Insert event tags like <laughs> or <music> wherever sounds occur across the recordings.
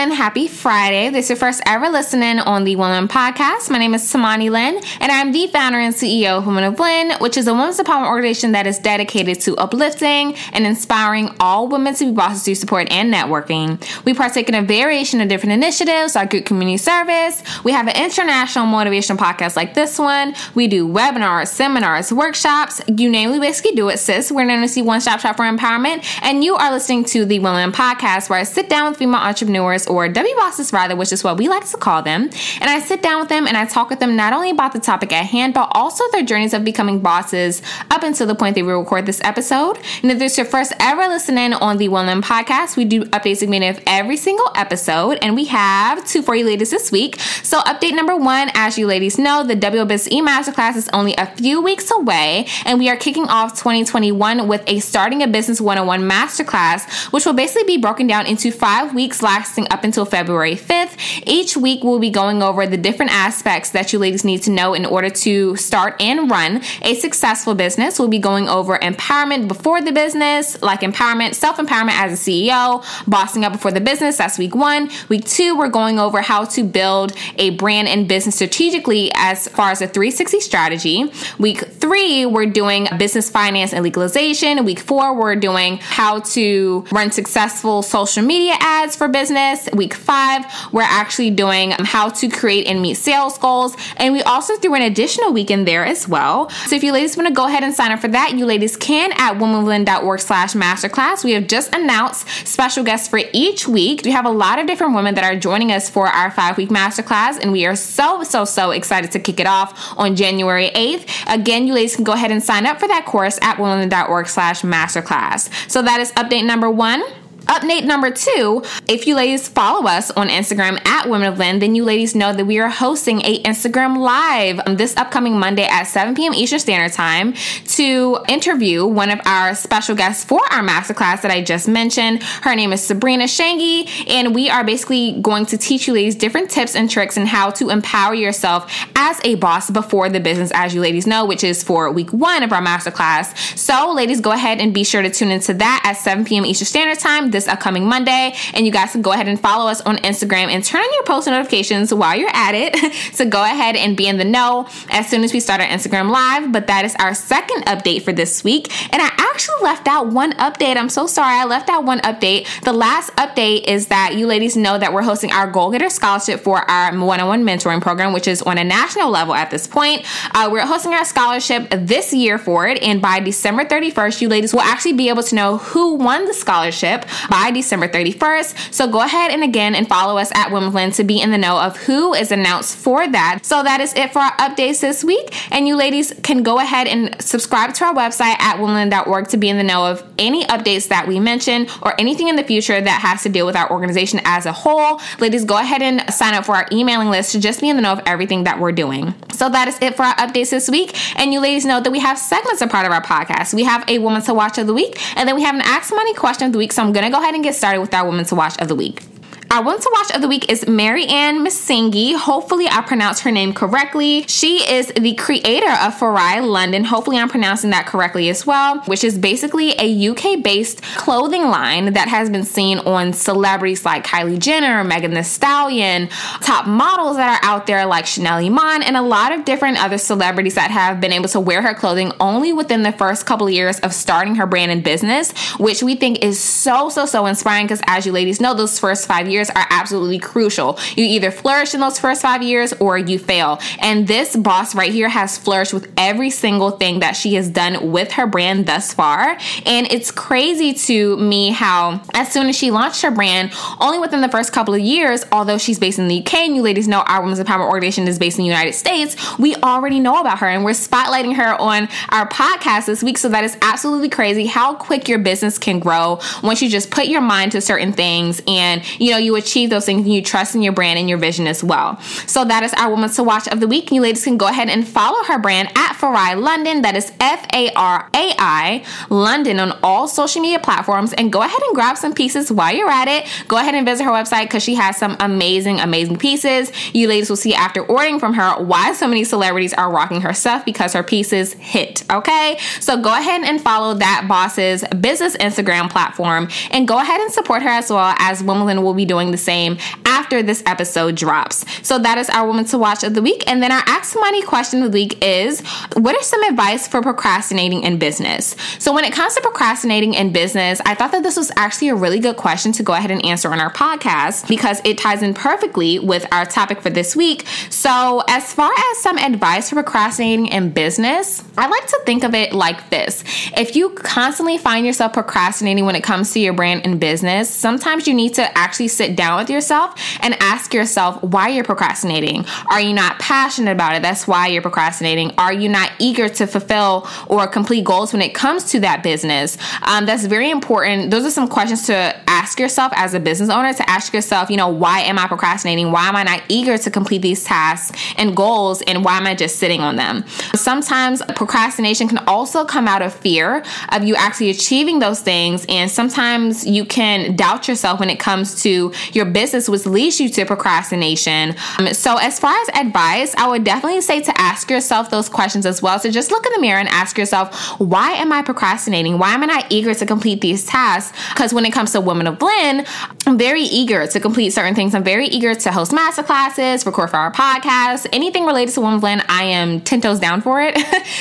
Lynn, happy Friday. This is your first ever listening on the Woman Podcast. My name is Tamani Lynn, and I'm the founder and CEO of Women of Lynn, which is a women's empowerment organization that is dedicated to uplifting and inspiring all women to be bosses through support and networking. We partake in a variation of different initiatives, our good community service. We have an international motivational podcast like this one. We do webinars, seminars, workshops. You name it, we basically do it, sis. We're known to see one stop shop for empowerment, and you are listening to the Women Podcast, where I sit down with female entrepreneurs or W bosses rather, which is what we like to call them. And I sit down with them and I talk with them not only about the topic at hand, but also their journeys of becoming bosses up until the point that we record this episode. And if this is your first ever listening on the Woman Podcast, we do updates of every single episode. And we have two for you ladies this week. So update number one, as you ladies know, the WBIS E Masterclass is only a few weeks away, and we are kicking off 2021 with a Starting a Business 101 Masterclass, which will basically be broken down into five weeks lasting up until February 5th. Each week, we'll be going over the different aspects that you ladies need to know in order to start and run a successful business. We'll be going over empowerment before the business, like empowerment, self empowerment as a CEO, bossing up before the business. That's week one. Week two, we're going over how to build a brand and business strategically as far as a 360 strategy. Week three, we're doing business finance and legalization. Week four, we're doing how to run successful social media ads for business. Week five, we're actually doing um, how to create and meet sales goals. And we also threw an additional week in there as well. So if you ladies want to go ahead and sign up for that, you ladies can at womanlyn.org slash masterclass. We have just announced special guests for each week. We have a lot of different women that are joining us for our five week masterclass, and we are so, so, so excited to kick it off on January 8th. Again, you ladies can go ahead and sign up for that course at womanlyn.org slash masterclass. So that is update number one. Update number two if you ladies follow us on Instagram at Women of Lynn, then you ladies know that we are hosting a Instagram Live um, this upcoming Monday at 7 p.m. Eastern Standard Time to interview one of our special guests for our masterclass that I just mentioned. Her name is Sabrina Shangi, and we are basically going to teach you ladies different tips and tricks and how to empower yourself as a boss before the business, as you ladies know, which is for week one of our masterclass. So, ladies, go ahead and be sure to tune into that at 7 p.m. Eastern Standard Time this upcoming Monday. And you guys can go ahead and follow us on Instagram and turn on your post notifications while you're at it <laughs> to go ahead and be in the know as soon as we start our Instagram live. But that is our second update for this week. And I actually left out one update. I'm so sorry. I left out one update. The last update is that you ladies know that we're hosting our Goal Getter Scholarship for our one on one mentoring program, which is on a national level at this point. Uh, we're hosting our scholarship this year for it. And by December 31st, you ladies will actually be able to know who won the scholarship by December 31st. So go ahead and again and follow us at Womenland to be in the know of who is announced for that. So that is it for our updates this week. And you ladies can go ahead and subscribe to our website at womenland.org to be in the know of any updates that we mention or anything in the future that has to deal with our organization as a whole. Ladies, go ahead and sign up for our emailing list to just be in the know of everything that we're doing. So that is it for our updates this week. And you ladies know that we have segments a part of our podcast. We have a woman to watch of the week, and then we have an Ask Money question of the week. So I'm going to go ahead and get started with our woman to watch of the week. Our one to watch of the week is Mary Ann Masingi. Hopefully, I pronounced her name correctly. She is the creator of Farai London. Hopefully, I'm pronouncing that correctly as well, which is basically a UK based clothing line that has been seen on celebrities like Kylie Jenner, Megan Thee Stallion, top models that are out there like Chanel Iman, and a lot of different other celebrities that have been able to wear her clothing only within the first couple of years of starting her brand and business, which we think is so, so, so inspiring because, as you ladies know, those first five years years are absolutely crucial. You either flourish in those first five years or you fail. And this boss right here has flourished with every single thing that she has done with her brand thus far. And it's crazy to me how, as soon as she launched her brand, only within the first couple of years, although she's based in the UK, and you ladies know our Women's Empowerment Organization is based in the United States, we already know about her and we're spotlighting her on our podcast this week. So that is absolutely crazy how quick your business can grow once you just put your mind to certain things and, you know, you you achieve those things and you trust in your brand and your vision as well. So that is our woman to watch of the week. You ladies can go ahead and follow her brand at Farai London. That is F A R A I London on all social media platforms. And go ahead and grab some pieces while you're at it. Go ahead and visit her website because she has some amazing, amazing pieces. You ladies will see after ordering from her why so many celebrities are rocking her stuff because her pieces hit. Okay, so go ahead and follow that boss's business Instagram platform and go ahead and support her as well as Women will be doing doing the same after this episode drops. So that is our woman to watch of the week. And then our Ask Money question of the week is what are some advice for procrastinating in business? So when it comes to procrastinating in business, I thought that this was actually a really good question to go ahead and answer on our podcast because it ties in perfectly with our topic for this week. So as far as some advice for procrastinating in business, I like to think of it like this. If you constantly find yourself procrastinating when it comes to your brand and business, sometimes you need to actually sit down with yourself and ask yourself why you're procrastinating. Are you not passionate about it? That's why you're procrastinating. Are you not eager to fulfill or complete goals when it comes to that business? Um, that's very important. Those are some questions to ask yourself as a business owner to ask yourself, you know, why am I procrastinating? Why am I not eager to complete these tasks and goals? And why am I just sitting on them? Sometimes procrastination can also come out of fear of you actually achieving those things. And sometimes you can doubt yourself when it comes to your business, which leads you to procrastination. Um, so, as far as advice, I would definitely say to ask yourself those questions as well. So, just look in the mirror and ask yourself, why am I procrastinating? Why am I not eager to complete these tasks? Because when it comes to Women of Blend, I'm very eager to complete certain things. I'm very eager to host master classes, record for our podcast, anything related to Women of Blend, I am 10 toes down for it.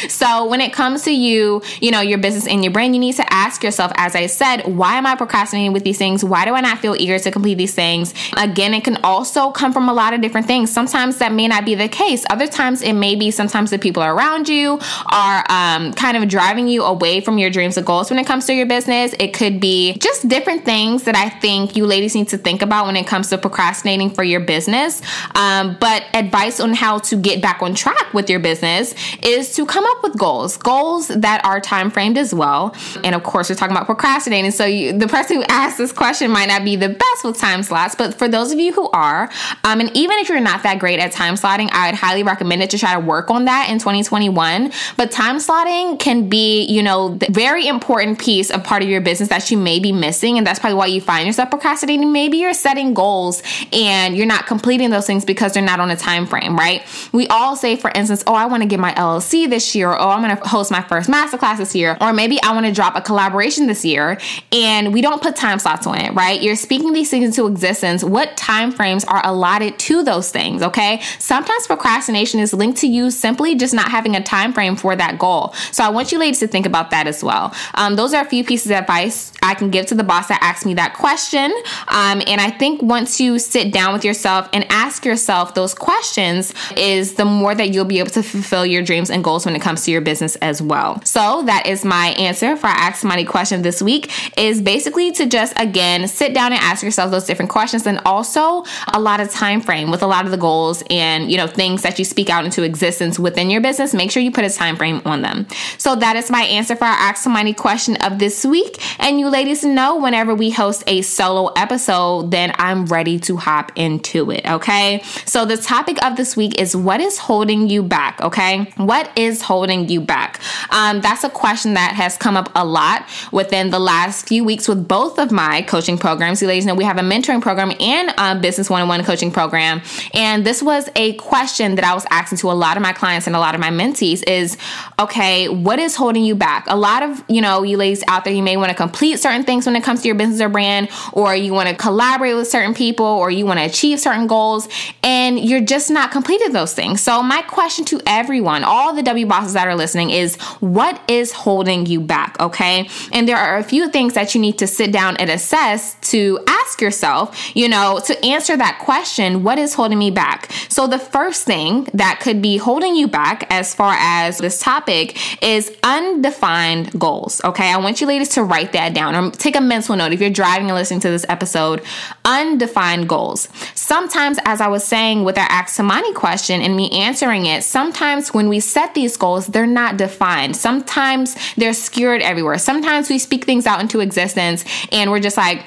<laughs> so, when it comes to you, you know, your business and your brand, you need to ask yourself, as I said, why am I procrastinating with these things? Why do I not feel eager to complete these things? Again, it can also come from a lot of different things. Sometimes that may not be the case. Other times it may be sometimes the people around you are um, kind of driving you away from your dreams and goals when it comes to your business. It could be just different things that I think you ladies need to think about when it comes to procrastinating for your business. Um, but advice on how to get back on track with your business is to come up with goals, goals that are time framed as well. And of course, we're talking about procrastinating. So you, the person who asked this question might not be the best with time slots, but for those of you who are, um, and even if you're not that great at time slotting, I would highly recommend it to try to work on that in 2021. But time slotting can be, you know, the very important piece of part of your business that you may be missing. And that's probably why you find yourself procrastinating. Maybe you're setting goals and you're not completing those things because they're not on a time frame, right? We all say, for instance, oh, I want to get my LLC this year, or oh, I'm going to host my first masterclass this year, or maybe I want to drop a collaboration this year, and we don't put time slots on it, right? You're speaking these things into existence. What time frames are allotted to those things, okay? Sometimes procrastination is linked to you simply just not having a time frame for that goal. So I want you ladies to think about that as well. Um, those are a few pieces of advice I can give to the boss that asked me that question. Um, and I think once you sit down with yourself and ask yourself those questions, is the more that you'll be able to fulfill your dreams and goals when it comes to your business as well. So that is my answer for our Ask Somebody question this week is basically to just again sit down and ask yourself those different questions and also a lot of time frame with a lot of the goals and you know things that you speak out into existence within your business. Make sure you put a time frame on them. So that is my answer for our Ask Somebody question of this week. And you ladies know whenever we host a solo episode, then I'm ready to hop into it. Okay. So the topic of this week is what is holding you back? Okay. What is holding you back? Um, that's a question that has come up a lot within the last few weeks with both of my coaching programs. You ladies know we have a mentoring program and a business one on one coaching program. And this was a question that I was asking to a lot of my clients and a lot of my mentees is okay, what is holding you back? A lot of, you know, you ladies out there, you may want to complete certain things when it comes to your business or brand, or you want to collaborate with certain people, or you want to achieve certain goals, and you're just not completed those things. So, my question to everyone, all the W bosses that are listening, is what is holding you back? Okay. And there are a few things that you need to sit down and assess to ask yourself, you know, to answer that question, what is holding me back? So, the first thing that could be holding you back as far as this topic is undefined goals. Okay. I want you ladies to write that down or take a mental note if you're driving and listening to this episode. Undefined goals. Sometimes, as I was saying with our Somebody question and me answering it, sometimes when we set these goals, they're not defined. Sometimes they're skewered everywhere. Sometimes we speak things out into existence and we're just like,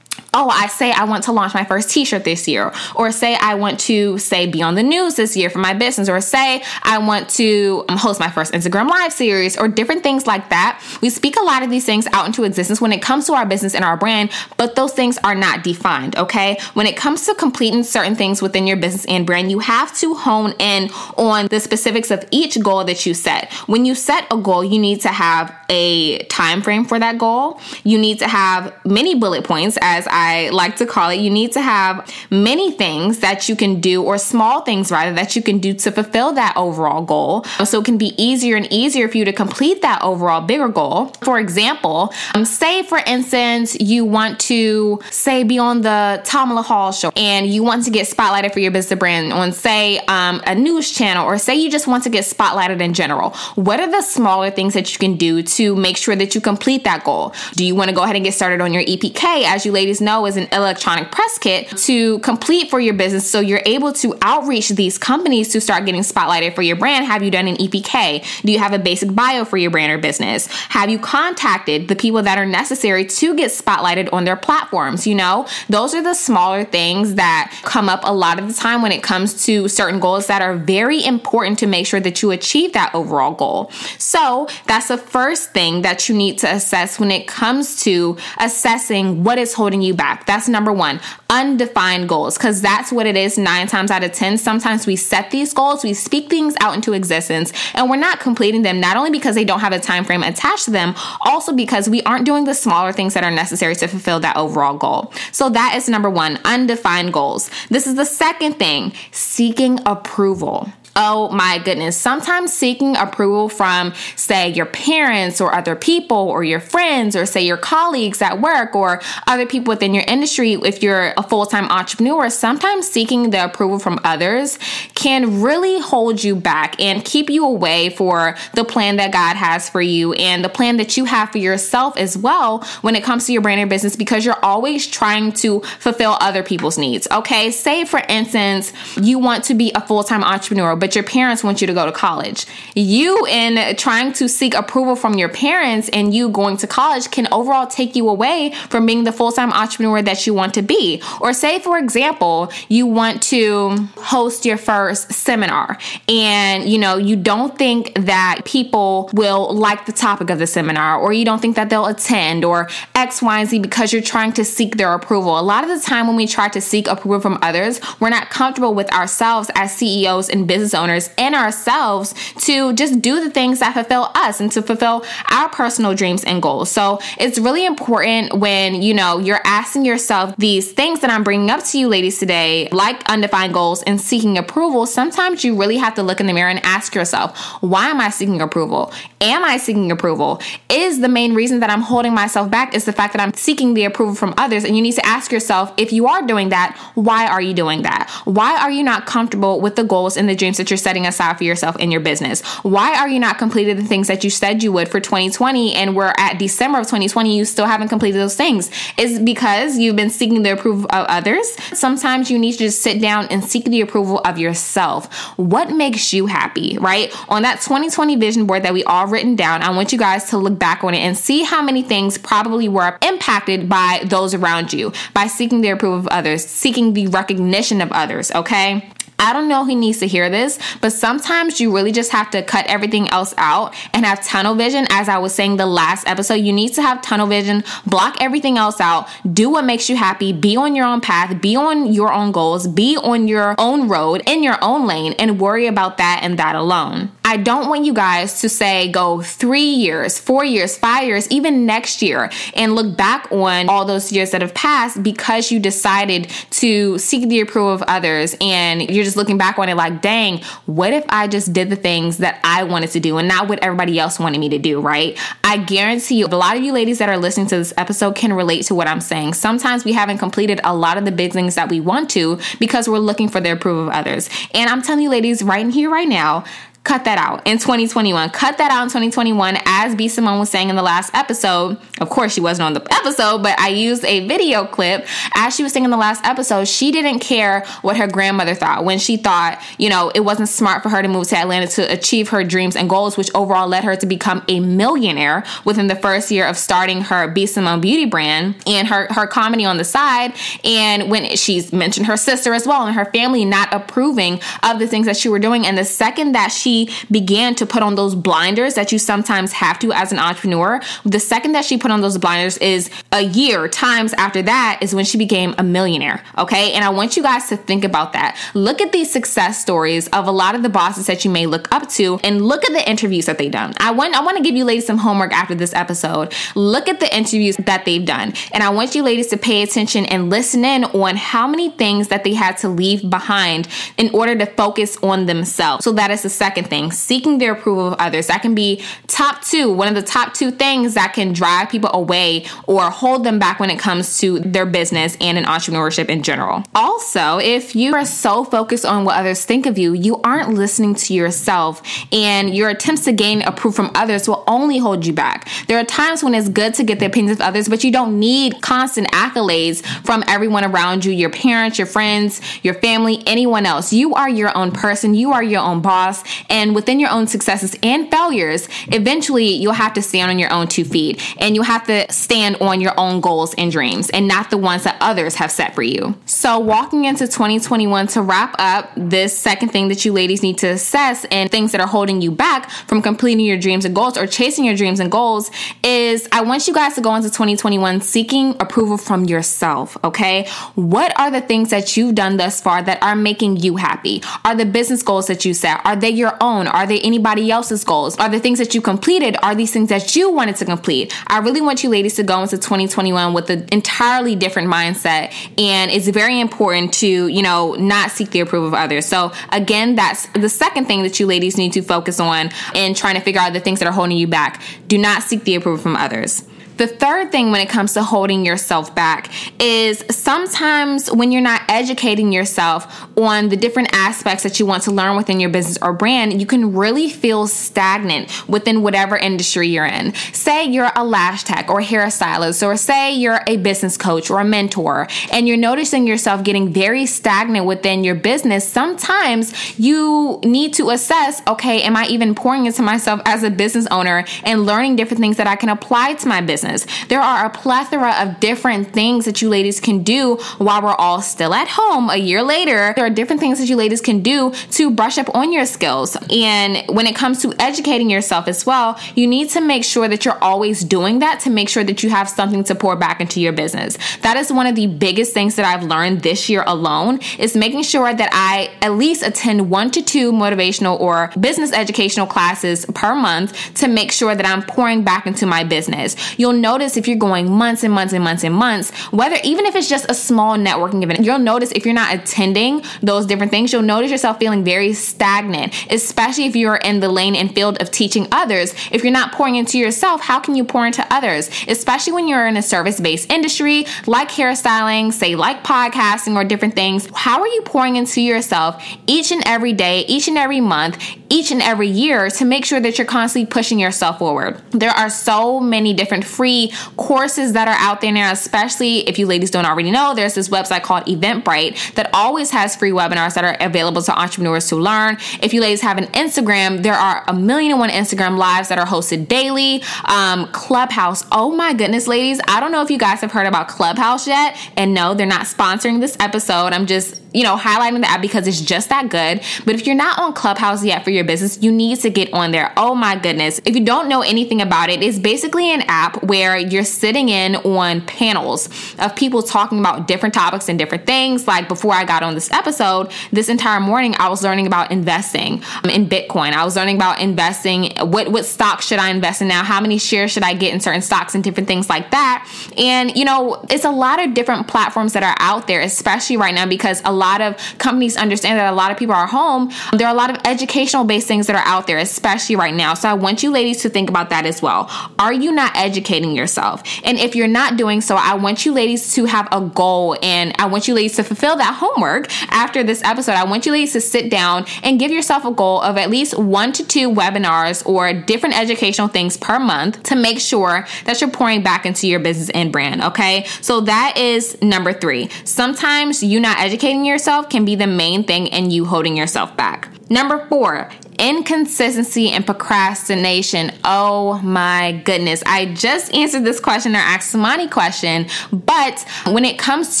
oh, I say I want to launch my first t-shirt this year, or say I want to say be on the news this year for my business, or say I want to um, host my first Instagram live series, or different things like that. We speak a lot of these things out into existence when it comes to our business and our brand, but those things are not defined, okay? When it comes to completing certain things within your business and brand, you have to hone in on the specifics of each goal that you set. When you set a goal, you need to have a time frame for that goal. You need to have many bullet points as I I like to call it, you need to have many things that you can do, or small things rather, that you can do to fulfill that overall goal. So it can be easier and easier for you to complete that overall bigger goal. For example, um, say for instance, you want to say be on the Tamron Hall show and you want to get spotlighted for your business brand on say um, a news channel or say you just want to get spotlighted in general. What are the smaller things that you can do to make sure that you complete that goal? Do you want to go ahead and get started on your EPK? As you ladies know, is an electronic press kit to complete for your business so you're able to outreach these companies to start getting spotlighted for your brand. Have you done an EPK? Do you have a basic bio for your brand or business? Have you contacted the people that are necessary to get spotlighted on their platforms? You know, those are the smaller things that come up a lot of the time when it comes to certain goals that are very important to make sure that you achieve that overall goal. So that's the first thing that you need to assess when it comes to assessing what is holding you back. That's number one, undefined goals, because that's what it is nine times out of 10. Sometimes we set these goals, we speak things out into existence, and we're not completing them, not only because they don't have a time frame attached to them, also because we aren't doing the smaller things that are necessary to fulfill that overall goal. So that is number one, undefined goals. This is the second thing, seeking approval. Oh my goodness. Sometimes seeking approval from, say, your parents or other people or your friends or, say, your colleagues at work or other people within your industry, if you're a full time entrepreneur, sometimes seeking the approval from others can really hold you back and keep you away for the plan that God has for you and the plan that you have for yourself as well when it comes to your brand or business because you're always trying to fulfill other people's needs. Okay. Say, for instance, you want to be a full time entrepreneur, but your parents want you to go to college. You, in trying to seek approval from your parents and you going to college, can overall take you away from being the full time entrepreneur that you want to be. Or, say, for example, you want to host your first seminar and you know, you don't think that people will like the topic of the seminar, or you don't think that they'll attend, or X, Y, and Z because you're trying to seek their approval. A lot of the time, when we try to seek approval from others, we're not comfortable with ourselves as CEOs and business owners and ourselves to just do the things that fulfill us and to fulfill our personal dreams and goals. So it's really important when, you know, you're asking yourself these things that I'm bringing up to you ladies today, like undefined goals and seeking approval. Sometimes you really have to look in the mirror and ask yourself, why am I seeking approval? Am I seeking approval? Is the main reason that I'm holding myself back is the fact that I'm seeking the approval from others? And you need to ask yourself, if you are doing that, why are you doing that? Why are you not comfortable with the goals and the dreams that you're setting aside for yourself in your business? Why are you not completing the things that you said you would for 2020 and we're at December of 2020, you still haven't completed those things? Is because you've been seeking the approval of others? Sometimes you need to just sit down and seek the approval of yourself. What makes you happy, right? On that 2020 vision board that we all written down, I want you guys to look back on it and see how many things probably were impacted by those around you, by seeking the approval of others, seeking the recognition of others, okay? I don't know who needs to hear this, but sometimes you really just have to cut everything else out and have tunnel vision. As I was saying the last episode, you need to have tunnel vision, block everything else out, do what makes you happy, be on your own path, be on your own goals, be on your own road, in your own lane, and worry about that and that alone. I don't want you guys to say go three years, four years, five years, even next year, and look back on all those years that have passed because you decided to seek the approval of others and you're just looking back on it like, dang, what if I just did the things that I wanted to do and not what everybody else wanted me to do, right? I guarantee you, a lot of you ladies that are listening to this episode can relate to what I'm saying. Sometimes we haven't completed a lot of the big things that we want to because we're looking for the approval of others. And I'm telling you, ladies, right in here, right now, cut that out in 2021. Cut that out in 2021. As B. Simone was saying in the last episode, of course, she wasn't on the episode, but I used a video clip. As she was saying in the last episode, she didn't care what her grandmother thought when she thought, you know, it wasn't smart for her to move to Atlanta to achieve her dreams and goals, which overall led her to become a millionaire within the first year of starting her B. Simone beauty brand and her, her comedy on the side. And when she's mentioned her sister as well and her family not approving of the things that she were doing. And the second that she began to put on those blinders that you sometimes have to as an entrepreneur, the second that she put on those blinders is a year times after that is when she became a millionaire. Okay. And I want you guys to think about that. Look at these success stories of a lot of the bosses that you may look up to and look at the interviews that they've done. I want, I want to give you ladies some homework after this episode. Look at the interviews that they've done. And I want you ladies to pay attention and listen in on how many things that they had to leave behind in order to focus on themselves. So that is the second thing, seeking the approval of others. That can be top two, one of the top two things that can drive people away or hold them back when it comes to their business and in entrepreneurship in general. Also, if you are so focused on what others think of you, you aren't listening to yourself and your attempts to gain approval from others will only hold you back. There are times when it's good to get the opinions of others, but you don't need constant accolades from everyone around you, your parents, your friends, your family, anyone else. You are your own person. You are your own boss. And within your own successes and failures, eventually you'll have to stand on your own two feet and you'll have to stand on your own goals and dreams and not the ones that others have set for you. So, walking into 2021 to wrap up this second thing that you ladies need to assess and things that are holding you back from completing your dreams and goals or chasing your dreams and goals is I want you guys to go into 2021 seeking approval from yourself, okay? What are the things that you've done thus far that are making you happy? Are the business goals that you set, are they your own? Are they anybody else's goals? Are the things that you completed, are these things that you wanted to complete? I really want you ladies to go into 2021 with an entirely different mindset and it's very important to, you know, not seek the approval of others. So again, that's the second thing that you ladies need to focus on in trying to figure out the things that are holding you back. Do not seek the approval from others. The third thing when it comes to holding yourself back is sometimes when you're not educating yourself on the different aspects that you want to learn within your business or brand, you can really feel stagnant within whatever industry you're in. Say you're a lash tech or hairstylist, or say you're a business coach or a mentor, and you're noticing yourself getting very stagnant within your business. Sometimes you need to assess okay, am I even pouring into myself as a business owner and learning different things that I can apply to my business? Business. There are a plethora of different things that you ladies can do while we're all still at home a year later. There are different things that you ladies can do to brush up on your skills. And when it comes to educating yourself as well, you need to make sure that you're always doing that to make sure that you have something to pour back into your business. That is one of the biggest things that I've learned this year alone is making sure that I at least attend one to two motivational or business educational classes per month to make sure that I'm pouring back into my business. You'll notice if you're going months and months and months and months, whether even if it's just a small networking event, you'll notice if you're not attending those different things, you'll notice yourself feeling very stagnant, especially if you're in the lane and field of teaching others. If you're not pouring into yourself, how can you pour into others? Especially when you're in a service based industry like hairstyling, say like podcasting or different things. How are you pouring into yourself each and every day, each and every month, each and every year to make sure that you're constantly pushing yourself forward? There are so many different free courses that are out there now, especially if you ladies don't already know, there's this website called Eventbrite that always has free webinars that are available to entrepreneurs to learn. If you ladies have an Instagram, there are a million and one Instagram lives that are hosted daily. Um, Clubhouse, oh my goodness, ladies, I don't know if you guys have heard about Clubhouse yet. And no, they're not sponsoring this episode. I'm just you know, highlighting the app because it's just that good. But if you're not on Clubhouse yet for your business, you need to get on there. Oh my goodness. If you don't know anything about it, it's basically an app where you're sitting in on panels of people talking about different topics and different things. Like before I got on this episode, this entire morning I was learning about investing um, in Bitcoin. I was learning about investing. What what stocks should I invest in now? How many shares should I get in certain stocks and different things like that? And you know, it's a lot of different platforms that are out there, especially right now because a lot of companies understand that a lot of people are home. There are a lot of educational based things that are out there, especially right now. So I want you ladies to think about that as well. Are you not educating yourself? And if you're not doing so, I want you ladies to have a goal and I want you ladies to fulfill that homework after this episode. I want you ladies to sit down and give yourself a goal of at least one to two webinars or different educational things per month to make sure that you're pouring back into your business and brand. Okay. So that is number three. Sometimes you not educating yourself can be the main thing and you holding yourself back. Number four, Inconsistency and procrastination. Oh my goodness. I just answered this question or asked Samani question, but when it comes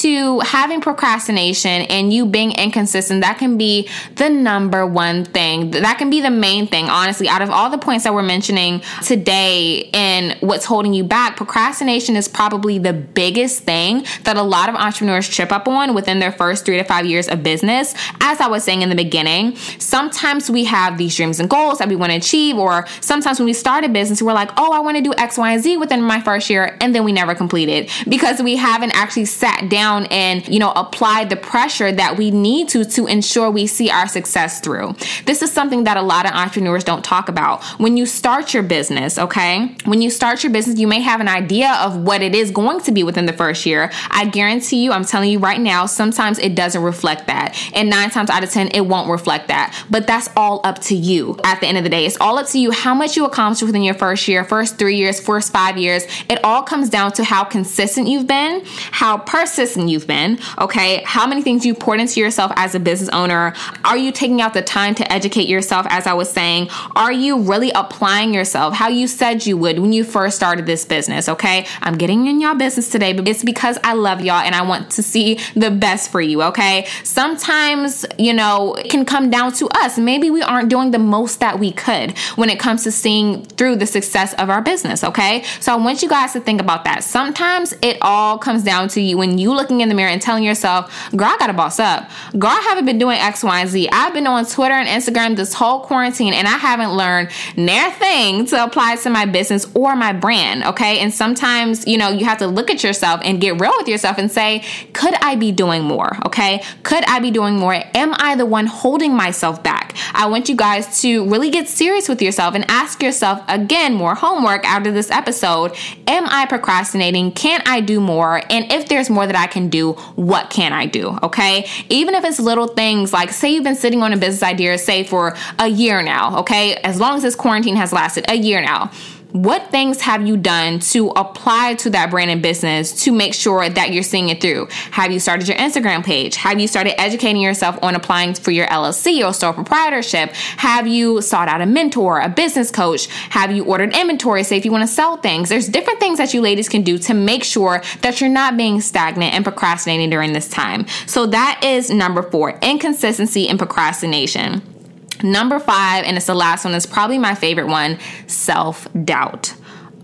to having procrastination and you being inconsistent, that can be the number one thing. That can be the main thing, honestly. Out of all the points that we're mentioning today and what's holding you back, procrastination is probably the biggest thing that a lot of entrepreneurs trip up on within their first three to five years of business. As I was saying in the beginning, sometimes we have these dreams and goals that we want to achieve, or sometimes when we start a business, we're like, oh, I want to do X, Y, and Z within my first year, and then we never complete it because we haven't actually sat down and, you know, applied the pressure that we need to to ensure we see our success through. This is something that a lot of entrepreneurs don't talk about. When you start your business, okay, when you start your business, you may have an idea of what it is going to be within the first year. I guarantee you, I'm telling you right now, sometimes it doesn't reflect that. And nine times out of 10, it won't reflect that. But that's all up to you at the end of the day. It's all up to you how much you accomplish within your first year, first three years, first five years. It all comes down to how consistent you've been, how persistent you've been, okay, how many things you poured into yourself as a business owner. Are you taking out the time to educate yourself, as I was saying? Are you really applying yourself how you said you would when you first started this business, okay? I'm getting in y'all business today, but it's because I love y'all and I want to see the best for you, okay? Sometimes, you know, it can come down to us. Maybe we aren't doing the most that we could when it comes to seeing through the success of our business, okay? So I want you guys to think about that. Sometimes it all comes down to you when you looking in the mirror and telling yourself, girl, I gotta boss up. Girl, I haven't been doing X, Y, and Z. I've been on Twitter and Instagram this whole quarantine and I haven't learned near thing to apply to my business or my brand, okay? And sometimes, you know, you have to look at yourself and get real with yourself and say, could I be doing more, okay? Could I be doing more? Am I the one holding myself back? I want you guys to really get serious with yourself and ask yourself again more homework after this episode. Am I procrastinating? Can I do more? And if there's more that I can do, what can I do? Okay. Even if it's little things like, say, you've been sitting on a business idea, say, for a year now, okay? As long as this quarantine has lasted, a year now what things have you done to apply to that brand and business to make sure that you're seeing it through? Have you started your Instagram page? Have you started educating yourself on applying for your LLC or sole proprietorship? Have you sought out a mentor, a business coach? Have you ordered inventory? Say if you want to sell things, there's different things that you ladies can do to make sure that you're not being stagnant and procrastinating during this time. So that is number four inconsistency and procrastination. Number five, and it's the last one, is probably my favorite one self doubt.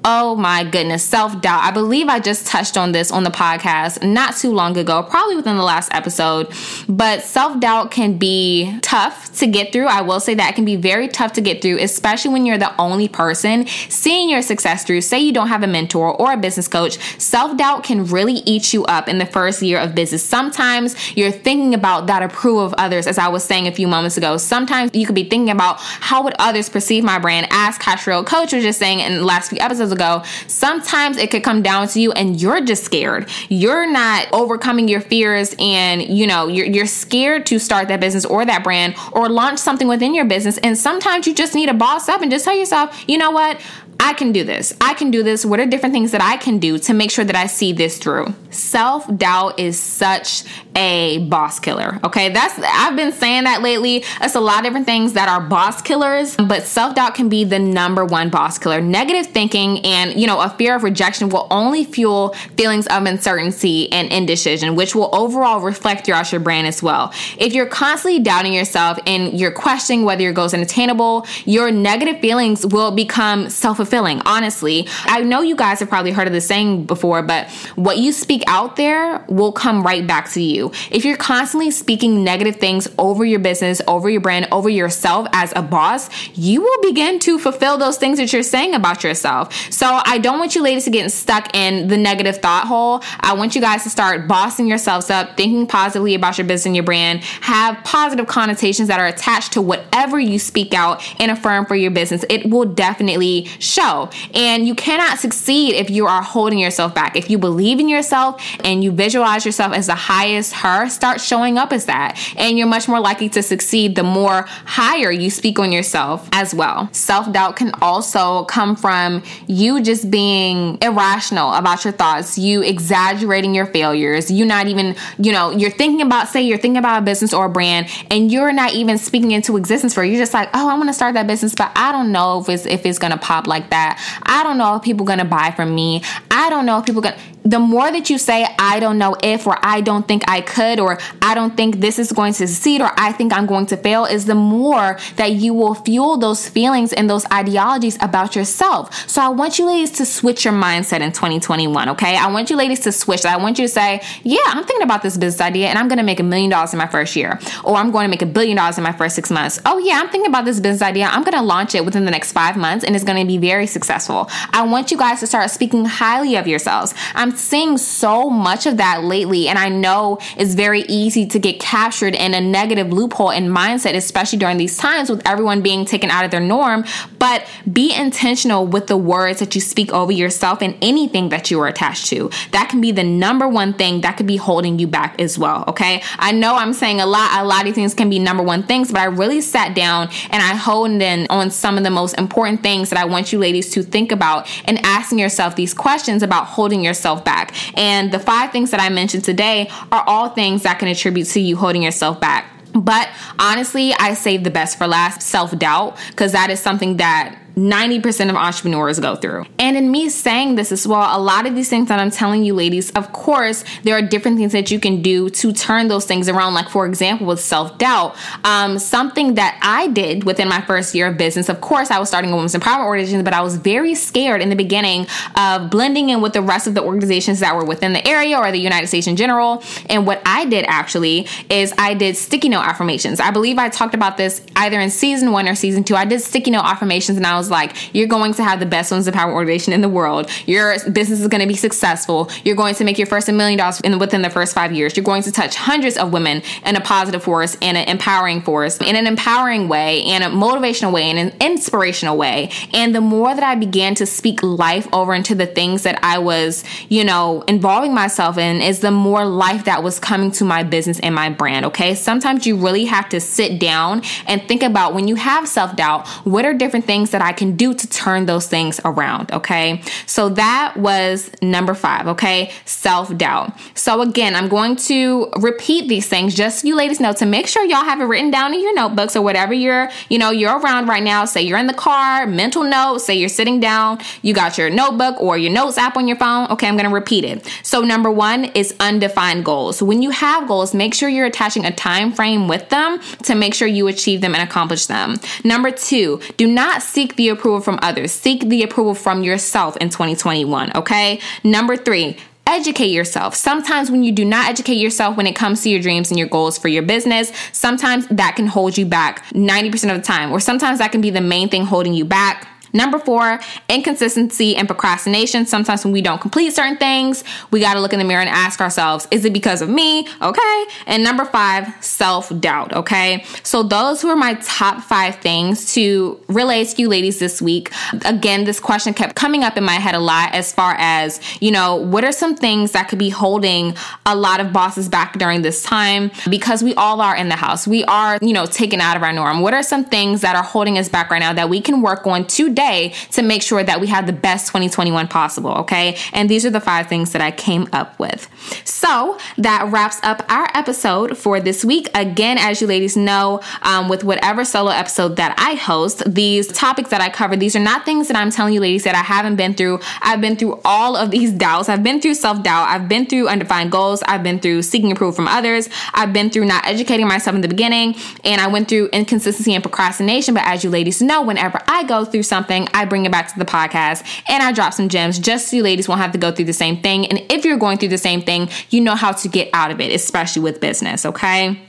Oh my goodness, self doubt. I believe I just touched on this on the podcast not too long ago, probably within the last episode. But self doubt can be tough to get through. I will say that it can be very tough to get through, especially when you're the only person seeing your success through. Say you don't have a mentor or a business coach, self doubt can really eat you up in the first year of business. Sometimes you're thinking about that approval of others, as I was saying a few moments ago. Sometimes you could be thinking about how would others perceive my brand, as Catrell Coach was just saying in the last few episodes ago, sometimes it could come down to you and you're just scared. You're not overcoming your fears and, you know, you're, you're scared to start that business or that brand or launch something within your business. And sometimes you just need to boss up and just tell yourself, you know what? I can do this. I can do this. What are different things that I can do to make sure that I see this through? Self doubt is such a boss killer. Okay. That's, I've been saying that lately. It's a lot of different things that are boss killers, but self doubt can be the number one boss killer. Negative thinking and, you know, a fear of rejection will only fuel feelings of uncertainty and indecision, which will overall reflect throughout your brand as well. If you're constantly doubting yourself and you're questioning whether your goals are attainable, your negative feelings will become self fulfilling, honestly. I know you guys have probably heard of this saying before, but what you speak out there will come right back to you. If you're constantly speaking negative things over your business, over your brand, over yourself as a boss, you will begin to fulfill those things that you're saying about yourself. So I don't want you ladies to get stuck in the negative thought hole. I want you guys to start bossing yourselves up, thinking positively about your business and your brand, have positive connotations that are attached to whatever you speak out and affirm for your business. It will definitely show. And you cannot succeed if you are holding yourself back. If you believe in yourself, and you visualize yourself as the highest her, start showing up as that. And you're much more likely to succeed the more higher you speak on yourself as well. Self doubt can also come from you just being irrational about your thoughts, you exaggerating your failures, you not even, you know, you're thinking about, say, you're thinking about a business or a brand and you're not even speaking into existence for it. You're just like, oh, I want to start that business, but I don't know if it's if it's gonna pop like that. I don't know if people gonna buy from me. I don't know if people gonna the more that you say, I don't know if, or I don't think I could, or I don't think this is going to succeed, or I think I'm going to fail, is the more that you will fuel those feelings and those ideologies about yourself. So I want you ladies to switch your mindset in 2021, okay? I want you ladies to switch. I want you to say, yeah, I'm thinking about this business idea and I'm gonna make a million dollars in my first year, or I'm going to make a billion dollars in my first six months. Oh, yeah, I'm thinking about this business idea. I'm gonna launch it within the next five months and it's gonna be very successful. I want you guys to start speaking highly of yourselves. I'm seeing so much of that lately, and I know it's very easy to get captured in a negative loophole and mindset, especially during these times with everyone being taken out of their norm. But be intentional with the words that you speak over yourself and anything that you are attached to. That can be the number one thing that could be holding you back as well. Okay. I know I'm saying a lot, a lot of these things can be number one things, but I really sat down and I honed in on some of the most important things that I want you ladies to think about and asking yourself these questions about holding yourself back. And the five things that I mentioned today are all things that can attribute to you holding yourself back. But honestly, I saved the best for last self doubt because that is something that 90% of entrepreneurs go through. And in me saying this as well, a lot of these things that I'm telling you, ladies, of course, there are different things that you can do to turn those things around. Like, for example, with self doubt, um, something that I did within my first year of business, of course, I was starting a women's empowerment organization, but I was very scared in the beginning of blending in with the rest of the organizations that were within the area or the United States in general. And what I did actually is I did sticky note affirmations. I believe I talked about this either in season one or season two. I did sticky note affirmations and I was like, you're going to have the best Women's Empowerment organization in the world. Your business is going to be successful. You're going to make your first million dollars in, within the first five years. You're going to touch hundreds of women in a positive force and an empowering force, in an empowering way, and a motivational way, and an inspirational way. And the more that I began to speak life over into the things that I was, you know, involving myself in, is the more life that was coming to my business and my brand. Okay. Sometimes you really have to sit down and think about when you have self doubt, what are different things that I can do to turn those things around. Okay. So that was number five. Okay. Self doubt. So again, I'm going to repeat these things just so you ladies know to make sure y'all have it written down in your notebooks or whatever you're, you know, you're around right now. Say you're in the car, mental note, say you're sitting down, you got your notebook or your notes app on your phone. Okay. I'm going to repeat it. So number one is undefined goals. When you have goals, make sure you're attaching a time frame with them to make sure you achieve them and accomplish them. Number two, do not seek the the approval from others. Seek the approval from yourself in 2021, okay? Number three, educate yourself. Sometimes when you do not educate yourself when it comes to your dreams and your goals for your business, sometimes that can hold you back 90% of the time, or sometimes that can be the main thing holding you back. Number four, inconsistency and procrastination. Sometimes when we don't complete certain things, we got to look in the mirror and ask ourselves, is it because of me? Okay. And number five, self doubt. Okay. So those were my top five things to relate to you ladies this week. Again, this question kept coming up in my head a lot as far as, you know, what are some things that could be holding a lot of bosses back during this time? Because we all are in the house. We are, you know, taken out of our norm. What are some things that are holding us back right now that we can work on today? To make sure that we have the best 2021 possible, okay? And these are the five things that I came up with. So that wraps up our episode for this week. Again, as you ladies know, um, with whatever solo episode that I host, these topics that I cover, these are not things that I'm telling you ladies that I haven't been through. I've been through all of these doubts. I've been through self doubt. I've been through undefined goals. I've been through seeking approval from others. I've been through not educating myself in the beginning. And I went through inconsistency and procrastination. But as you ladies know, whenever I go through something, something, I bring it back to the podcast and I drop some gems just so you ladies won't have to go through the same thing. And if you're going through the same thing, you know how to get out of it, especially with business, okay?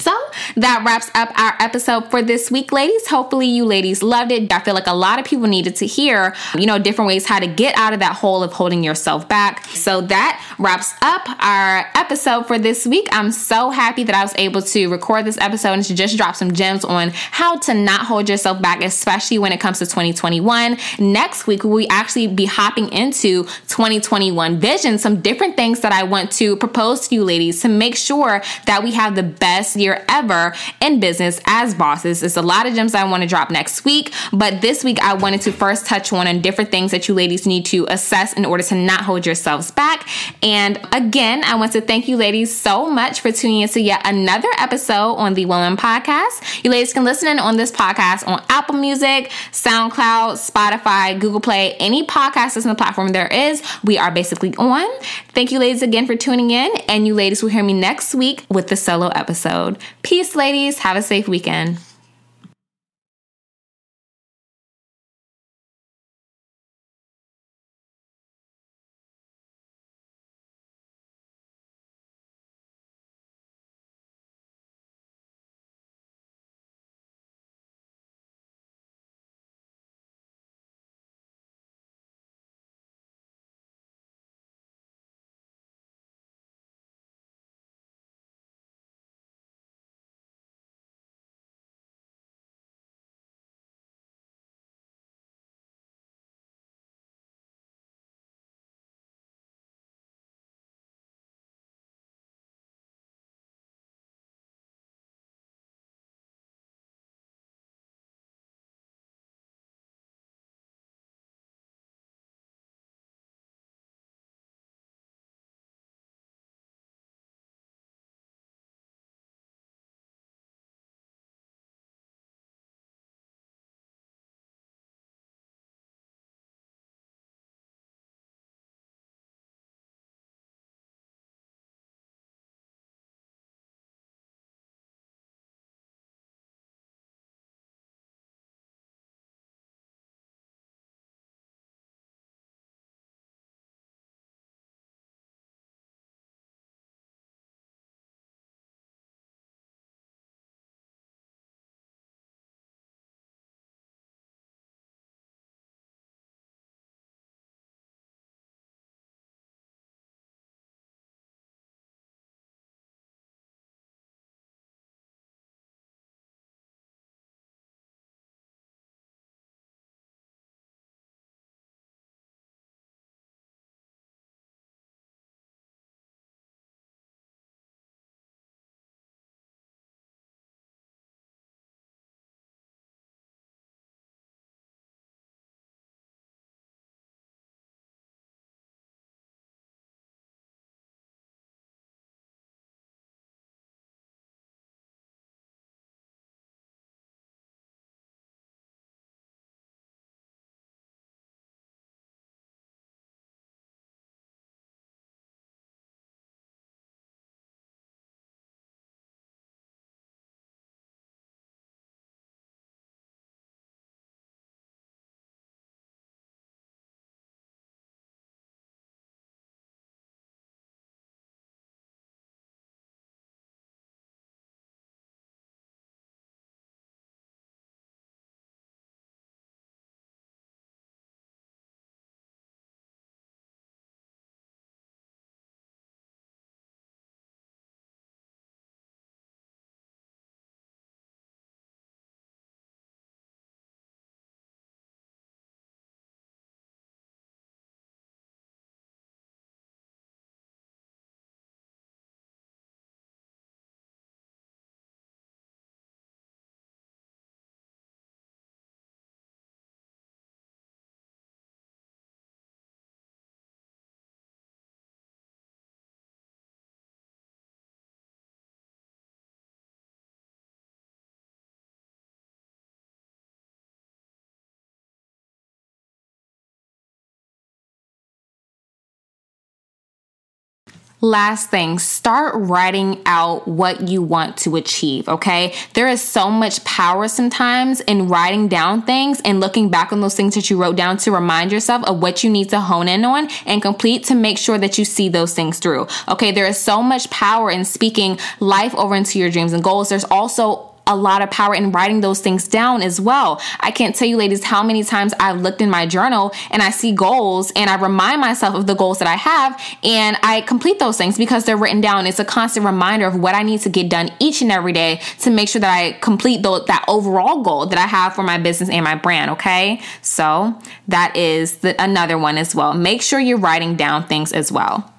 So that wraps up our episode for this week, ladies. Hopefully, you ladies loved it. I feel like a lot of people needed to hear, you know, different ways how to get out of that hole of holding yourself back. So that wraps up our episode for this week. I'm so happy that I was able to record this episode and to just drop some gems on how to not hold yourself back, especially when it comes to 2021. Next week, we actually be hopping into 2021 vision, some different things that I want to propose to you ladies to make sure that we have the best year ever in business as bosses. It's a lot of gems I want to drop next week, but this week I wanted to first touch on on different things that you ladies need to assess in order to not hold yourselves back. And again, I want to thank you ladies so much for tuning into yet another episode on the Woman Podcast. You ladies can listen in on this podcast on Apple Music, SoundCloud, Spotify, Google Play, any podcast listening platform there is. We are basically on. Thank you ladies again for tuning in, and you ladies will hear me next week with the solo episode. Peace, ladies. Have a safe weekend. Last thing, start writing out what you want to achieve, okay? There is so much power sometimes in writing down things and looking back on those things that you wrote down to remind yourself of what you need to hone in on and complete to make sure that you see those things through. Okay, there is so much power in speaking life over into your dreams and goals. There's also a lot of power in writing those things down as well. I can't tell you, ladies, how many times I've looked in my journal and I see goals and I remind myself of the goals that I have and I complete those things because they're written down. It's a constant reminder of what I need to get done each and every day to make sure that I complete the, that overall goal that I have for my business and my brand. Okay. So that is the, another one as well. Make sure you're writing down things as well.